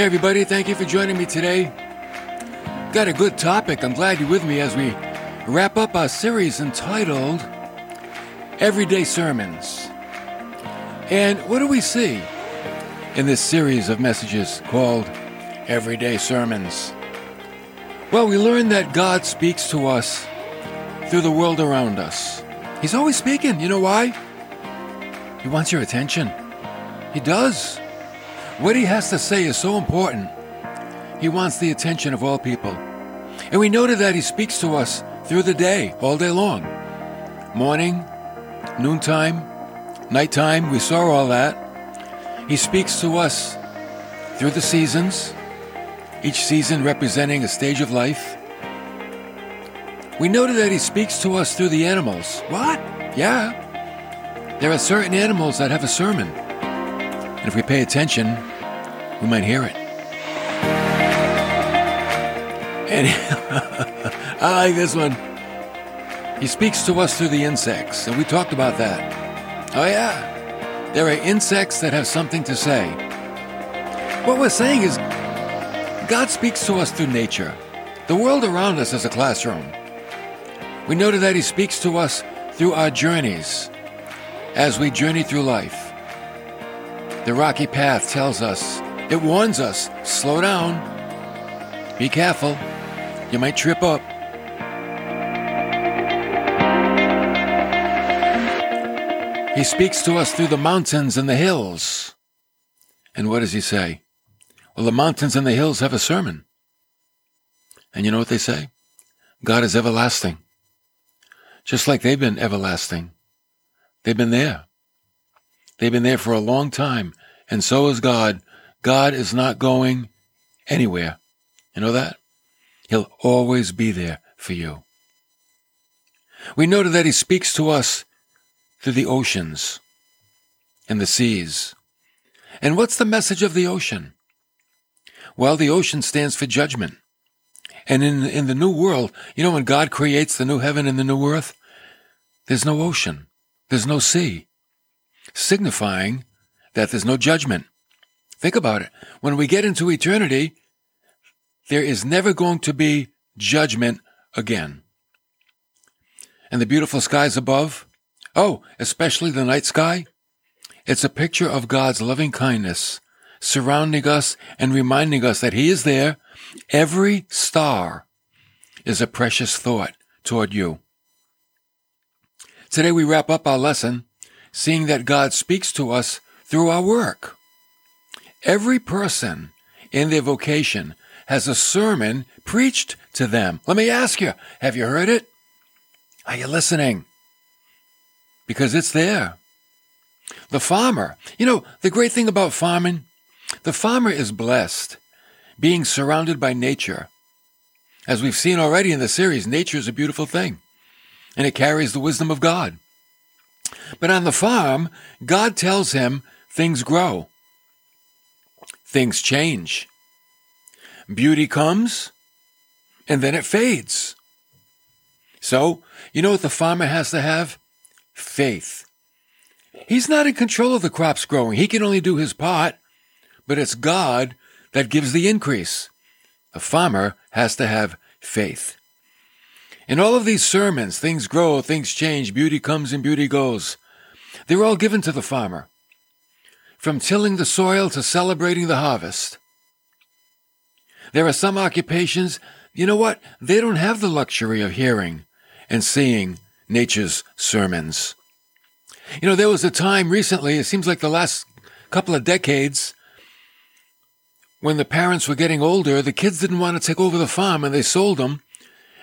Hey, everybody, thank you for joining me today. Got a good topic. I'm glad you're with me as we wrap up our series entitled Everyday Sermons. And what do we see in this series of messages called Everyday Sermons? Well, we learn that God speaks to us through the world around us. He's always speaking. You know why? He wants your attention. He does. What he has to say is so important. He wants the attention of all people. And we noted that he speaks to us through the day, all day long. Morning, noontime, nighttime, we saw all that. He speaks to us through the seasons, each season representing a stage of life. We noted that he speaks to us through the animals. What? Yeah. There are certain animals that have a sermon. And if we pay attention, we might hear it. And I like this one. He speaks to us through the insects, and we talked about that. Oh, yeah. There are insects that have something to say. What we're saying is, God speaks to us through nature. The world around us is a classroom. We noted that He speaks to us through our journeys as we journey through life. The rocky path tells us, it warns us, slow down, be careful, you might trip up. He speaks to us through the mountains and the hills. And what does he say? Well, the mountains and the hills have a sermon. And you know what they say? God is everlasting. Just like they've been everlasting. They've been there. They've been there for a long time, and so is God. God is not going anywhere. You know that? He'll always be there for you. We noted that He speaks to us through the oceans and the seas. And what's the message of the ocean? Well, the ocean stands for judgment. And in, in the new world, you know, when God creates the new heaven and the new earth, there's no ocean. There's no sea, signifying that there's no judgment. Think about it. When we get into eternity, there is never going to be judgment again. And the beautiful skies above, oh, especially the night sky, it's a picture of God's loving kindness surrounding us and reminding us that He is there. Every star is a precious thought toward you. Today we wrap up our lesson seeing that God speaks to us through our work. Every person in their vocation has a sermon preached to them. Let me ask you, have you heard it? Are you listening? Because it's there. The farmer, you know, the great thing about farming, the farmer is blessed being surrounded by nature. As we've seen already in the series, nature is a beautiful thing, and it carries the wisdom of God. But on the farm, God tells him things grow, things change. Beauty comes, and then it fades. So, you know what the farmer has to have? Faith. He's not in control of the crops growing. He can only do his part, but it's God that gives the increase. The farmer has to have faith. In all of these sermons, things grow, things change, beauty comes and beauty goes. They're all given to the farmer. From tilling the soil to celebrating the harvest. There are some occupations, you know what? They don't have the luxury of hearing and seeing nature's sermons. You know, there was a time recently, it seems like the last couple of decades, when the parents were getting older, the kids didn't want to take over the farm and they sold them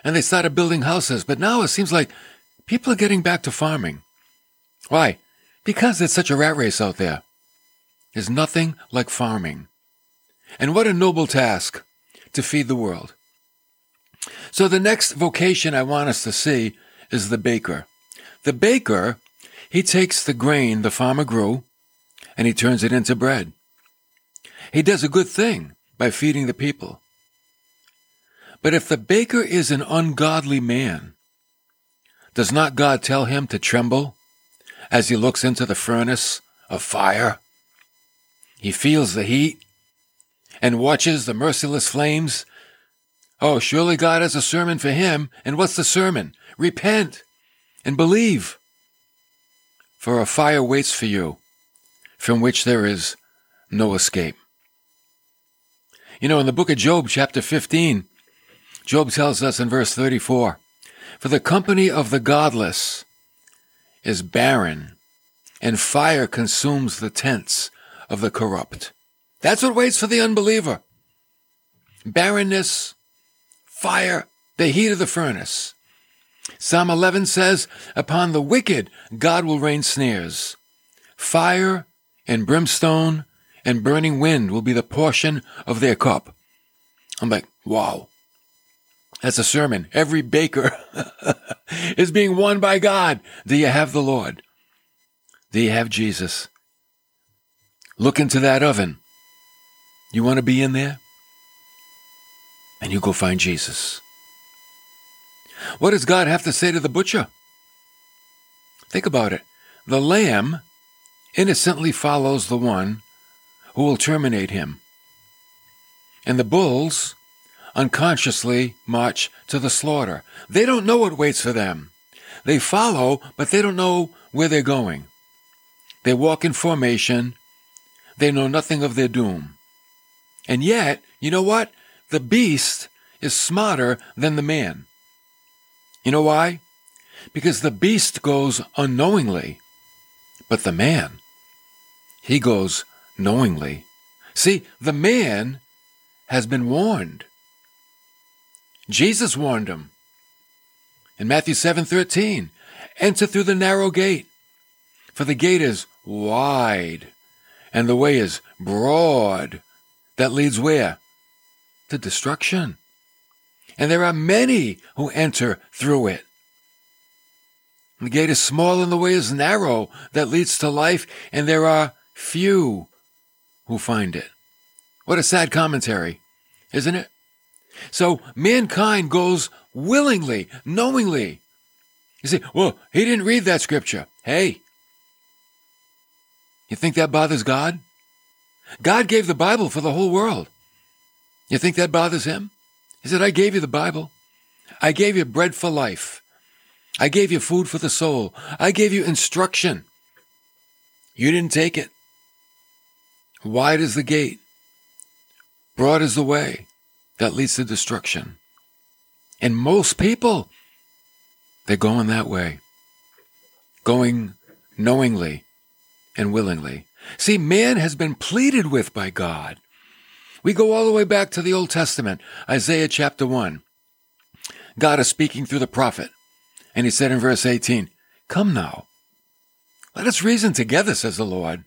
and they started building houses. But now it seems like people are getting back to farming. Why? Because it's such a rat race out there. There's nothing like farming. And what a noble task to feed the world. So the next vocation I want us to see is the baker. The baker, he takes the grain the farmer grew and he turns it into bread. He does a good thing by feeding the people. But if the baker is an ungodly man, does not God tell him to tremble as he looks into the furnace of fire? He feels the heat and watches the merciless flames. Oh, surely God has a sermon for him. And what's the sermon? Repent and believe. For a fire waits for you, from which there is no escape. You know, in the book of Job, chapter 15, Job tells us in verse 34 For the company of the godless is barren, and fire consumes the tents of the corrupt. That's what waits for the unbeliever. Barrenness, fire, the heat of the furnace. Psalm 11 says, Upon the wicked God will rain snares. Fire and brimstone and burning wind will be the portion of their cup. I'm like, wow. That's a sermon. Every baker is being won by God. Do you have the Lord? Do you have Jesus? Look into that oven. You want to be in there? And you go find Jesus. What does God have to say to the butcher? Think about it. The lamb innocently follows the one who will terminate him. And the bulls unconsciously march to the slaughter. They don't know what waits for them. They follow, but they don't know where they're going. They walk in formation. They know nothing of their doom. And yet, you know what? The beast is smarter than the man. You know why? Because the beast goes unknowingly, but the man, he goes knowingly. See, the man has been warned. Jesus warned him. In Matthew 7:13, enter through the narrow gate, for the gate is wide and the way is broad that leads where? To destruction. And there are many who enter through it. The gate is small and the way is narrow that leads to life, and there are few who find it. What a sad commentary, isn't it? So mankind goes willingly, knowingly. You say, well, he didn't read that scripture. Hey, you think that bothers God? God gave the Bible for the whole world. You think that bothers him? He said, I gave you the Bible. I gave you bread for life. I gave you food for the soul. I gave you instruction. You didn't take it. Wide is the gate. Broad is the way that leads to destruction. And most people, they're going that way. Going knowingly and willingly. See, man has been pleaded with by God. We go all the way back to the Old Testament, Isaiah chapter 1. God is speaking through the prophet, and he said in verse 18, Come now, let us reason together, says the Lord.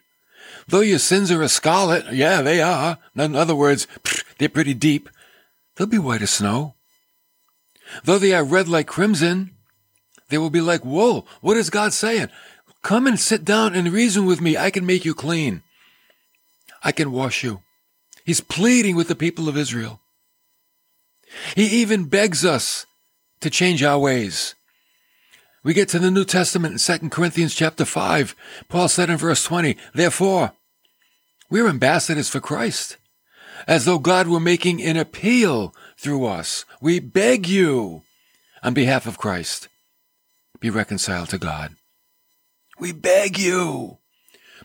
Though your sins are as scarlet, yeah, they are. In other words, they're pretty deep. They'll be white as snow. Though they are red like crimson, they will be like wool. What is God saying? Come and sit down and reason with me. I can make you clean. I can wash you. He's pleading with the people of Israel. He even begs us to change our ways. We get to the New Testament in 2 Corinthians chapter 5. Paul said in verse 20, Therefore, we're ambassadors for Christ, as though God were making an appeal through us. We beg you, on behalf of Christ, be reconciled to God. We beg you.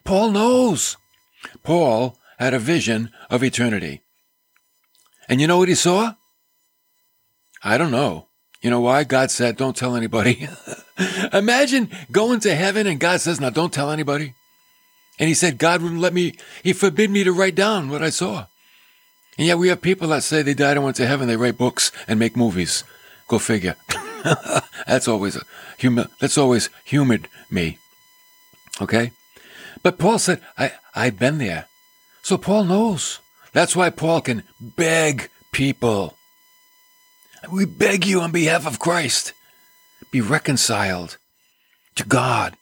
Paul knows. Paul had a vision of eternity. And you know what he saw? I don't know. You know why? God said, don't tell anybody. Imagine going to heaven and God says, now don't tell anybody. And he said, God wouldn't let me, he forbid me to write down what I saw. And yet we have people that say they died and went to heaven. They write books and make movies. Go figure. that's always a humi- that's always humored me. Okay? But Paul said, I, I've been there. So Paul knows. That's why Paul can beg people. We beg you on behalf of Christ, be reconciled to God.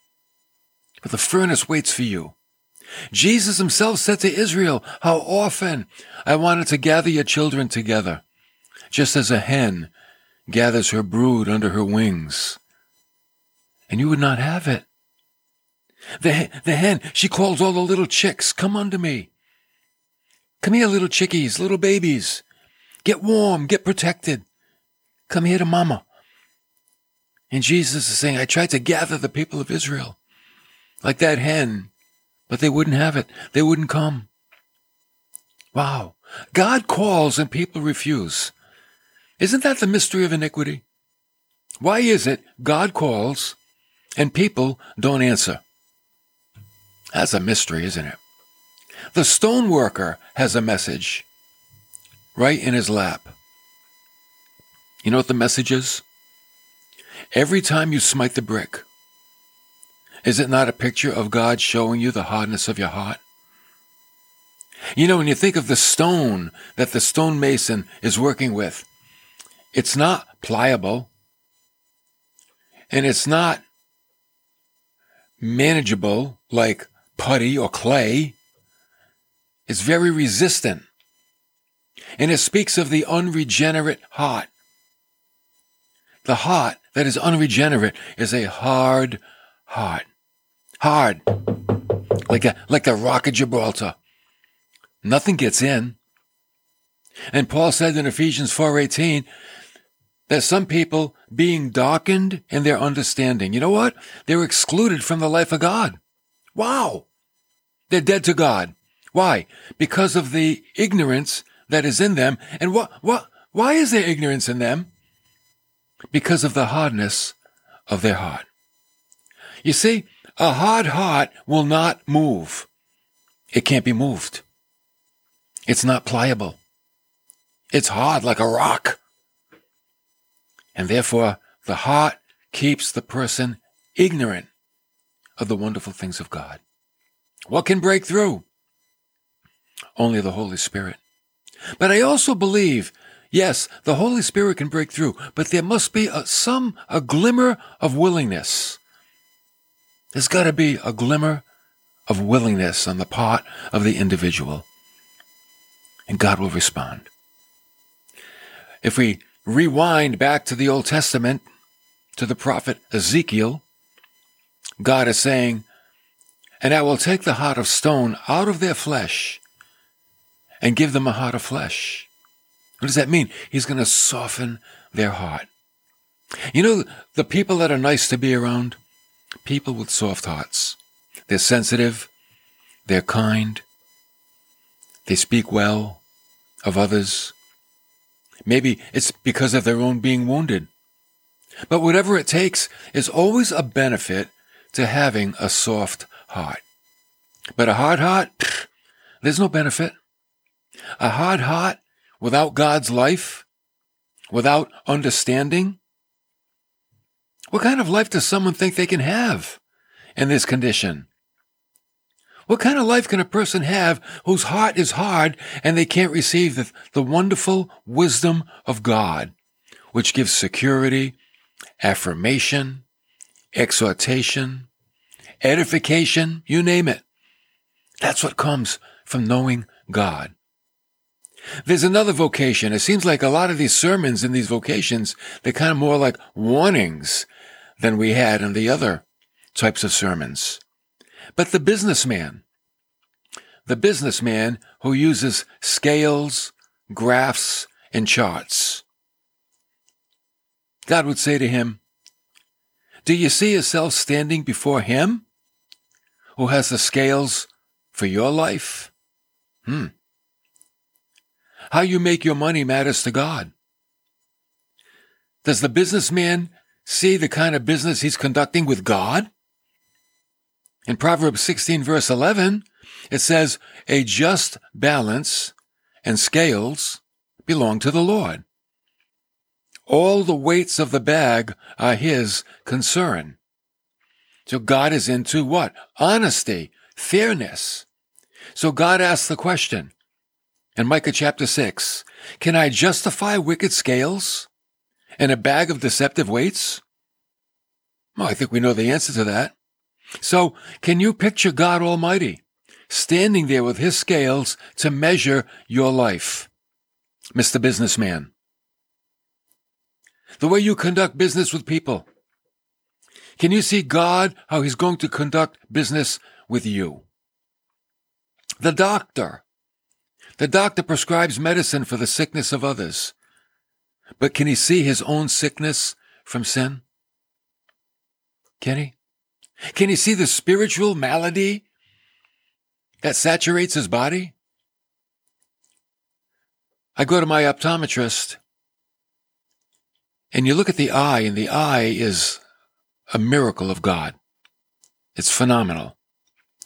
For the furnace waits for you. Jesus himself said to Israel, How often I wanted to gather your children together, just as a hen gathers her brood under her wings. And you would not have it. The, the hen, she calls all the little chicks, come unto me. Come here, little chickies, little babies. Get warm, get protected. Come here to mama. And Jesus is saying, I tried to gather the people of Israel like that hen, but they wouldn't have it. They wouldn't come. Wow. God calls and people refuse. Isn't that the mystery of iniquity? Why is it God calls and people don't answer? That's a mystery, isn't it? The stone worker has a message right in his lap. You know what the message is? Every time you smite the brick, is it not a picture of God showing you the hardness of your heart? You know, when you think of the stone that the stonemason is working with, it's not pliable and it's not manageable like putty or clay. It's very resistant. And it speaks of the unregenerate heart. The heart that is unregenerate is a hard heart. Hard. Like a, like the rock of Gibraltar. Nothing gets in. And Paul said in Ephesians 4:18 that some people being darkened in their understanding, you know what? They're excluded from the life of God. Wow. They're dead to God. Why? Because of the ignorance that is in them. And what, what, why is there ignorance in them? Because of the hardness of their heart. You see, a hard heart will not move. It can't be moved. It's not pliable. It's hard like a rock. And therefore, the heart keeps the person ignorant of the wonderful things of God. What can break through? Only the Holy Spirit. But I also believe, yes, the Holy Spirit can break through, but there must be a, some, a glimmer of willingness. There's got to be a glimmer of willingness on the part of the individual. And God will respond. If we rewind back to the Old Testament, to the prophet Ezekiel, God is saying, And I will take the heart of stone out of their flesh and give them a heart of flesh. What does that mean? He's going to soften their heart. You know, the people that are nice to be around? People with soft hearts. They're sensitive. They're kind. They speak well of others. Maybe it's because of their own being wounded. But whatever it takes is always a benefit to having a soft heart. But a hard heart, pff, there's no benefit. A hard heart without God's life, without understanding. What kind of life does someone think they can have in this condition? What kind of life can a person have whose heart is hard and they can't receive the, the wonderful wisdom of God, which gives security, affirmation, exhortation, edification, you name it. That's what comes from knowing God. There's another vocation. It seems like a lot of these sermons in these vocations, they're kind of more like warnings than we had in the other types of sermons. But the businessman, the businessman who uses scales, graphs, and charts. God would say to him, Do you see yourself standing before him who has the scales for your life? Hmm. How you make your money matters to God. Does the businessman see the kind of business he's conducting with God? In Proverbs 16 verse 11, it says, a just balance and scales belong to the Lord. All the weights of the bag are his concern. So God is into what? Honesty, fairness. So God asks the question in Micah chapter 6, can I justify wicked scales and a bag of deceptive weights? Well, I think we know the answer to that. So, can you picture God Almighty standing there with his scales to measure your life, Mr. Businessman? The way you conduct business with people. Can you see God, how he's going to conduct business with you? The doctor. The doctor prescribes medicine for the sickness of others. But can he see his own sickness from sin? Can he? Can he see the spiritual malady that saturates his body? I go to my optometrist and you look at the eye and the eye is a miracle of God. It's phenomenal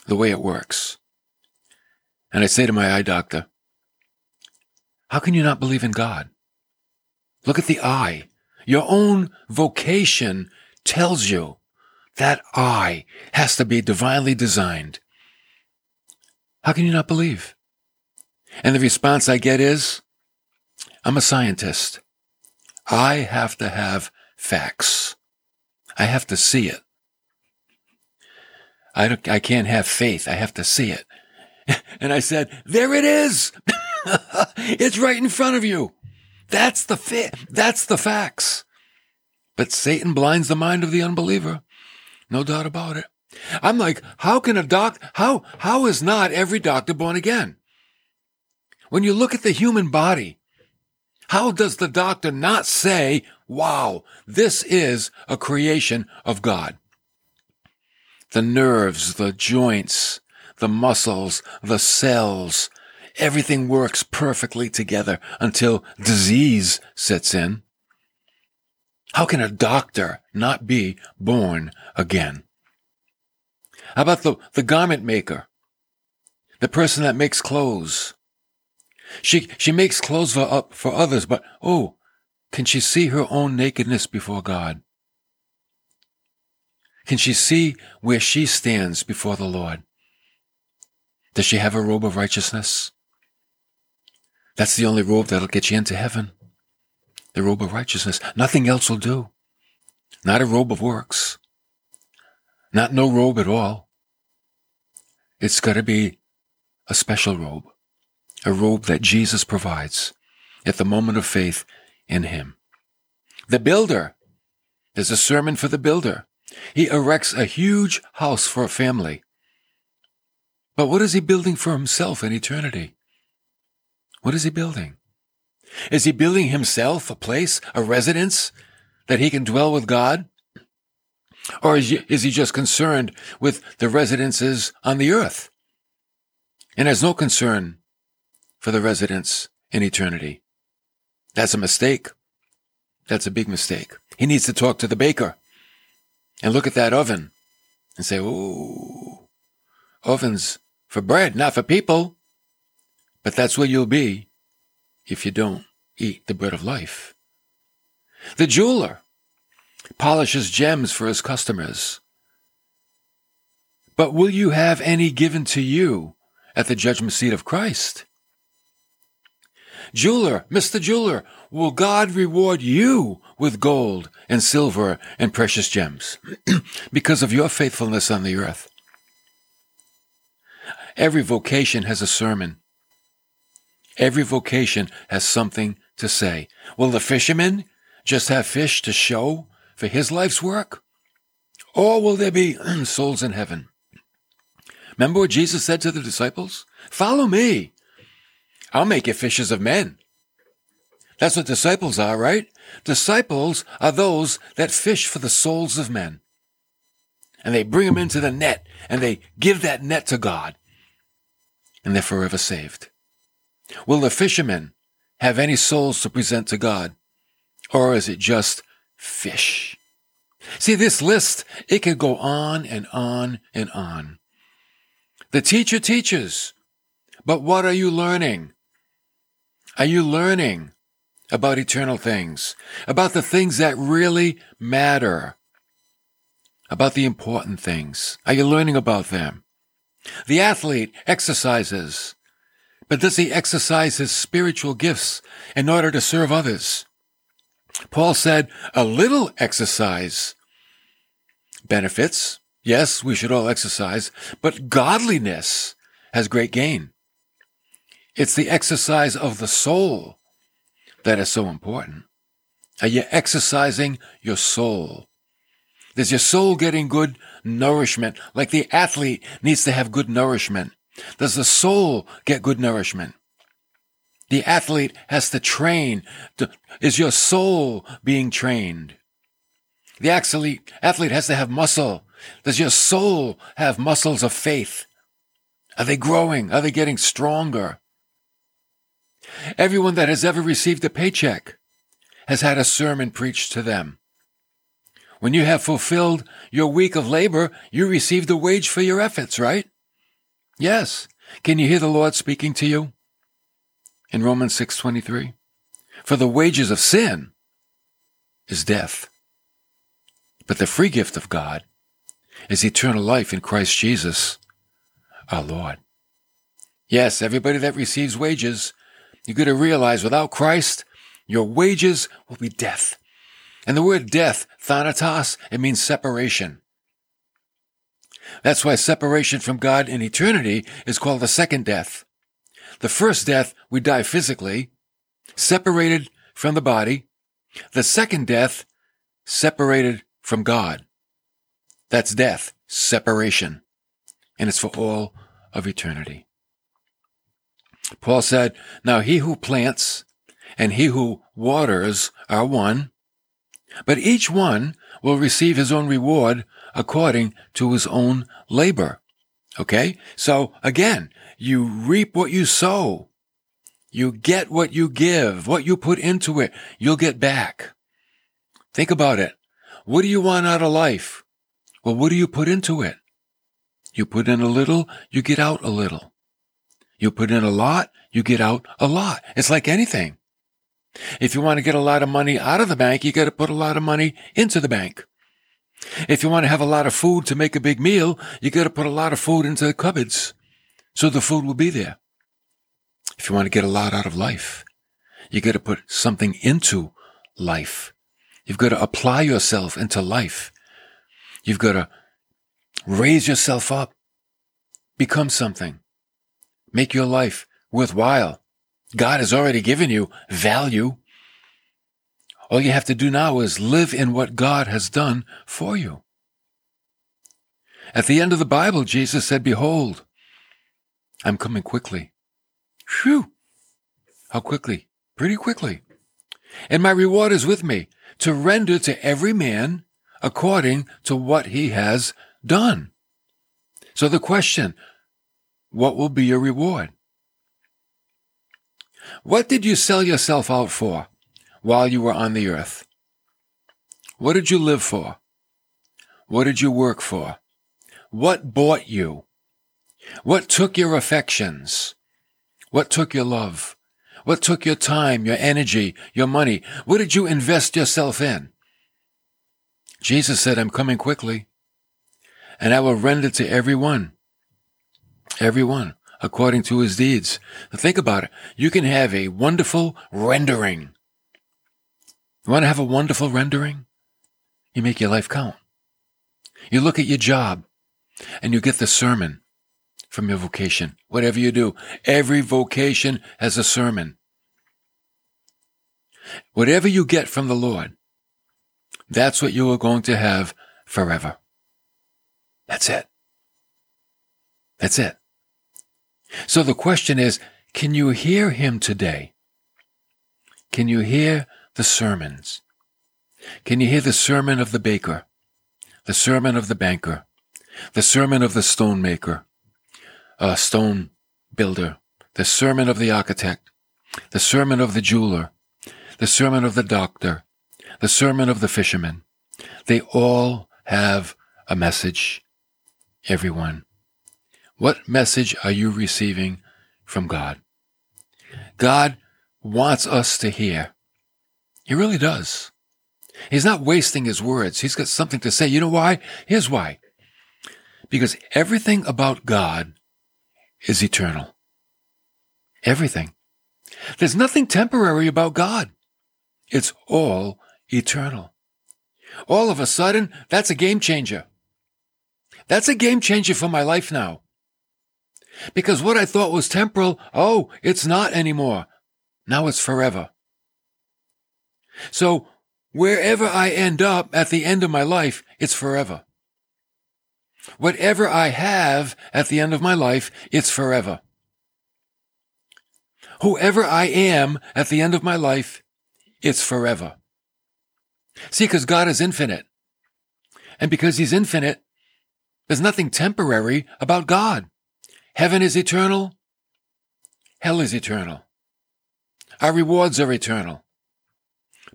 the way it works. And I say to my eye doctor, how can you not believe in God? Look at the eye. Your own vocation tells you that eye has to be divinely designed. How can you not believe? And the response I get is, I'm a scientist. I have to have facts. I have to see it. I, don't, I can't have faith. I have to see it. And I said, there it is. it's right in front of you. That's the fit. That's the facts. But Satan blinds the mind of the unbeliever. No doubt about it. I'm like, how can a doc, how, how is not every doctor born again? When you look at the human body, how does the doctor not say, wow, this is a creation of God? The nerves, the joints, the muscles, the cells, everything works perfectly together until disease sets in. How can a doctor not be born again? How about the, the garment maker? The person that makes clothes. She, she makes clothes for, up for others, but oh, can she see her own nakedness before God? Can she see where she stands before the Lord? Does she have a robe of righteousness? That's the only robe that'll get you into heaven. The robe of righteousness. Nothing else will do. Not a robe of works. Not no robe at all. It's got to be a special robe. A robe that Jesus provides at the moment of faith in Him. The builder. There's a sermon for the builder. He erects a huge house for a family. But what is he building for himself in eternity? What is he building? Is he building himself a place, a residence that he can dwell with God? Or is he just concerned with the residences on the earth and has no concern for the residence in eternity? That's a mistake. That's a big mistake. He needs to talk to the baker and look at that oven and say, "Ooh, ovens for bread, not for people." But that's where you'll be if you don't eat the bread of life. The jeweler polishes gems for his customers. But will you have any given to you at the judgment seat of Christ? Jeweler, Mr. Jeweler, will God reward you with gold and silver and precious gems because of your faithfulness on the earth? Every vocation has a sermon. Every vocation has something to say. Will the fisherman just have fish to show for his life's work? Or will there be souls in heaven? Remember what Jesus said to the disciples? Follow me. I'll make you fishers of men. That's what disciples are, right? Disciples are those that fish for the souls of men. And they bring them into the net and they give that net to God. And they're forever saved. Will the fishermen have any souls to present to God? Or is it just fish? See, this list, it could go on and on and on. The teacher teaches, but what are you learning? Are you learning about eternal things, about the things that really matter, about the important things? Are you learning about them? The athlete exercises, but does he exercise his spiritual gifts in order to serve others? Paul said a little exercise benefits. Yes, we should all exercise, but godliness has great gain. It's the exercise of the soul that is so important. Are you exercising your soul? Is your soul getting good nourishment? Like the athlete needs to have good nourishment. Does the soul get good nourishment? The athlete has to train. Is your soul being trained? The athlete, athlete has to have muscle. Does your soul have muscles of faith? Are they growing? Are they getting stronger? Everyone that has ever received a paycheck has had a sermon preached to them. When you have fulfilled your week of labor, you received a wage for your efforts, right? Yes. Can you hear the Lord speaking to you? In Romans 6:23, for the wages of sin is death. But the free gift of God is eternal life in Christ Jesus, our Lord. Yes, everybody that receives wages, you got to realize without Christ, your wages will be death. And the word death, thanatos, it means separation. That's why separation from God in eternity is called the second death. The first death, we die physically, separated from the body. The second death, separated from God. That's death, separation. And it's for all of eternity. Paul said, Now he who plants and he who waters are one, but each one will receive his own reward according to his own labor. Okay? So again, you reap what you sow. You get what you give, what you put into it, you'll get back. Think about it. What do you want out of life? Well, what do you put into it? You put in a little, you get out a little. You put in a lot, you get out a lot. It's like anything. If you want to get a lot of money out of the bank, you got to put a lot of money into the bank. If you want to have a lot of food to make a big meal, you got to put a lot of food into the cupboards so the food will be there. If you want to get a lot out of life, you got to put something into life. You've got to apply yourself into life. You've got to raise yourself up, become something, make your life worthwhile. God has already given you value. All you have to do now is live in what God has done for you. At the end of the Bible, Jesus said, Behold, I'm coming quickly. Phew! How quickly? Pretty quickly. And my reward is with me to render to every man according to what he has done. So the question, what will be your reward? What did you sell yourself out for while you were on the earth? What did you live for? What did you work for? What bought you? What took your affections? What took your love? What took your time, your energy, your money? What did you invest yourself in? Jesus said, I'm coming quickly, and I will render to every one, every one, according to his deeds. Now think about it. You can have a wonderful rendering. You want to have a wonderful rendering? You make your life count. You look at your job and you get the sermon from your vocation. Whatever you do, every vocation has a sermon. Whatever you get from the Lord, that's what you are going to have forever. That's it. That's it. So the question is, can you hear him today? Can you hear the sermons? Can you hear the sermon of the baker, the sermon of the banker, the sermon of the stonemaker, uh, stone builder, the sermon of the architect, the sermon of the jeweler, the sermon of the doctor, the sermon of the fisherman? They all have a message, everyone. What message are you receiving from God? God wants us to hear. He really does. He's not wasting his words. He's got something to say. You know why? Here's why. Because everything about God is eternal. Everything. There's nothing temporary about God. It's all eternal. All of a sudden, that's a game changer. That's a game changer for my life now. Because what I thought was temporal, oh, it's not anymore. Now it's forever. So wherever I end up at the end of my life, it's forever. Whatever I have at the end of my life, it's forever. whoever I am at the end of my life, it's forever. See, because God is infinite. And because He's infinite, there's nothing temporary about God. Heaven is eternal. Hell is eternal. Our rewards are eternal.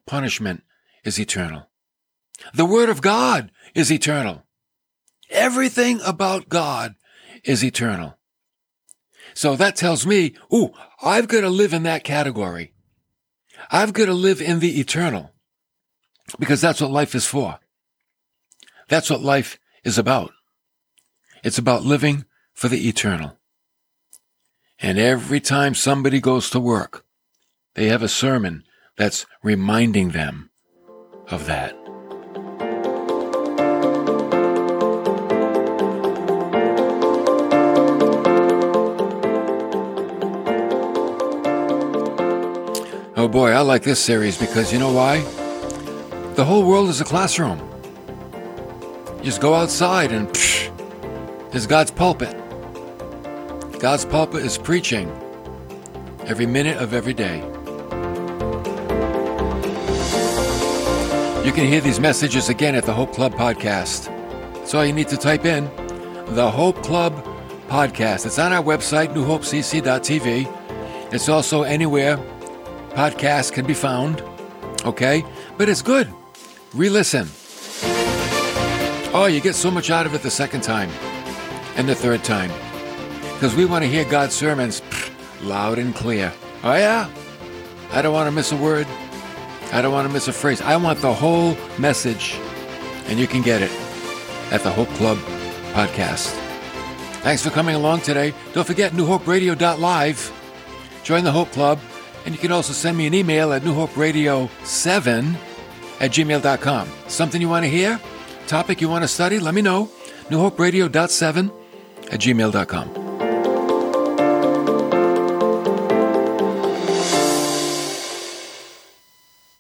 Punishment is eternal. The Word of God is eternal. Everything about God is eternal. So that tells me, ooh, I've got to live in that category. I've got to live in the eternal because that's what life is for. That's what life is about. It's about living for the eternal. And every time somebody goes to work, they have a sermon that's reminding them of that. Oh boy, I like this series because you know why? The whole world is a classroom. You just go outside and psh, there's God's pulpit. God's pulpit is preaching every minute of every day. You can hear these messages again at the Hope Club podcast. That's all you need to type in the Hope Club podcast. It's on our website, newhopecc.tv. It's also anywhere podcasts can be found. Okay? But it's good. Re listen. Oh, you get so much out of it the second time and the third time. Because we want to hear God's sermons loud and clear. Oh, yeah? I don't want to miss a word. I don't want to miss a phrase. I want the whole message. And you can get it at the Hope Club podcast. Thanks for coming along today. Don't forget newhoperadio.live. Join the Hope Club. And you can also send me an email at newhoperadio7 at gmail.com. Something you want to hear? Topic you want to study? Let me know. newhoperadio.7 at gmail.com.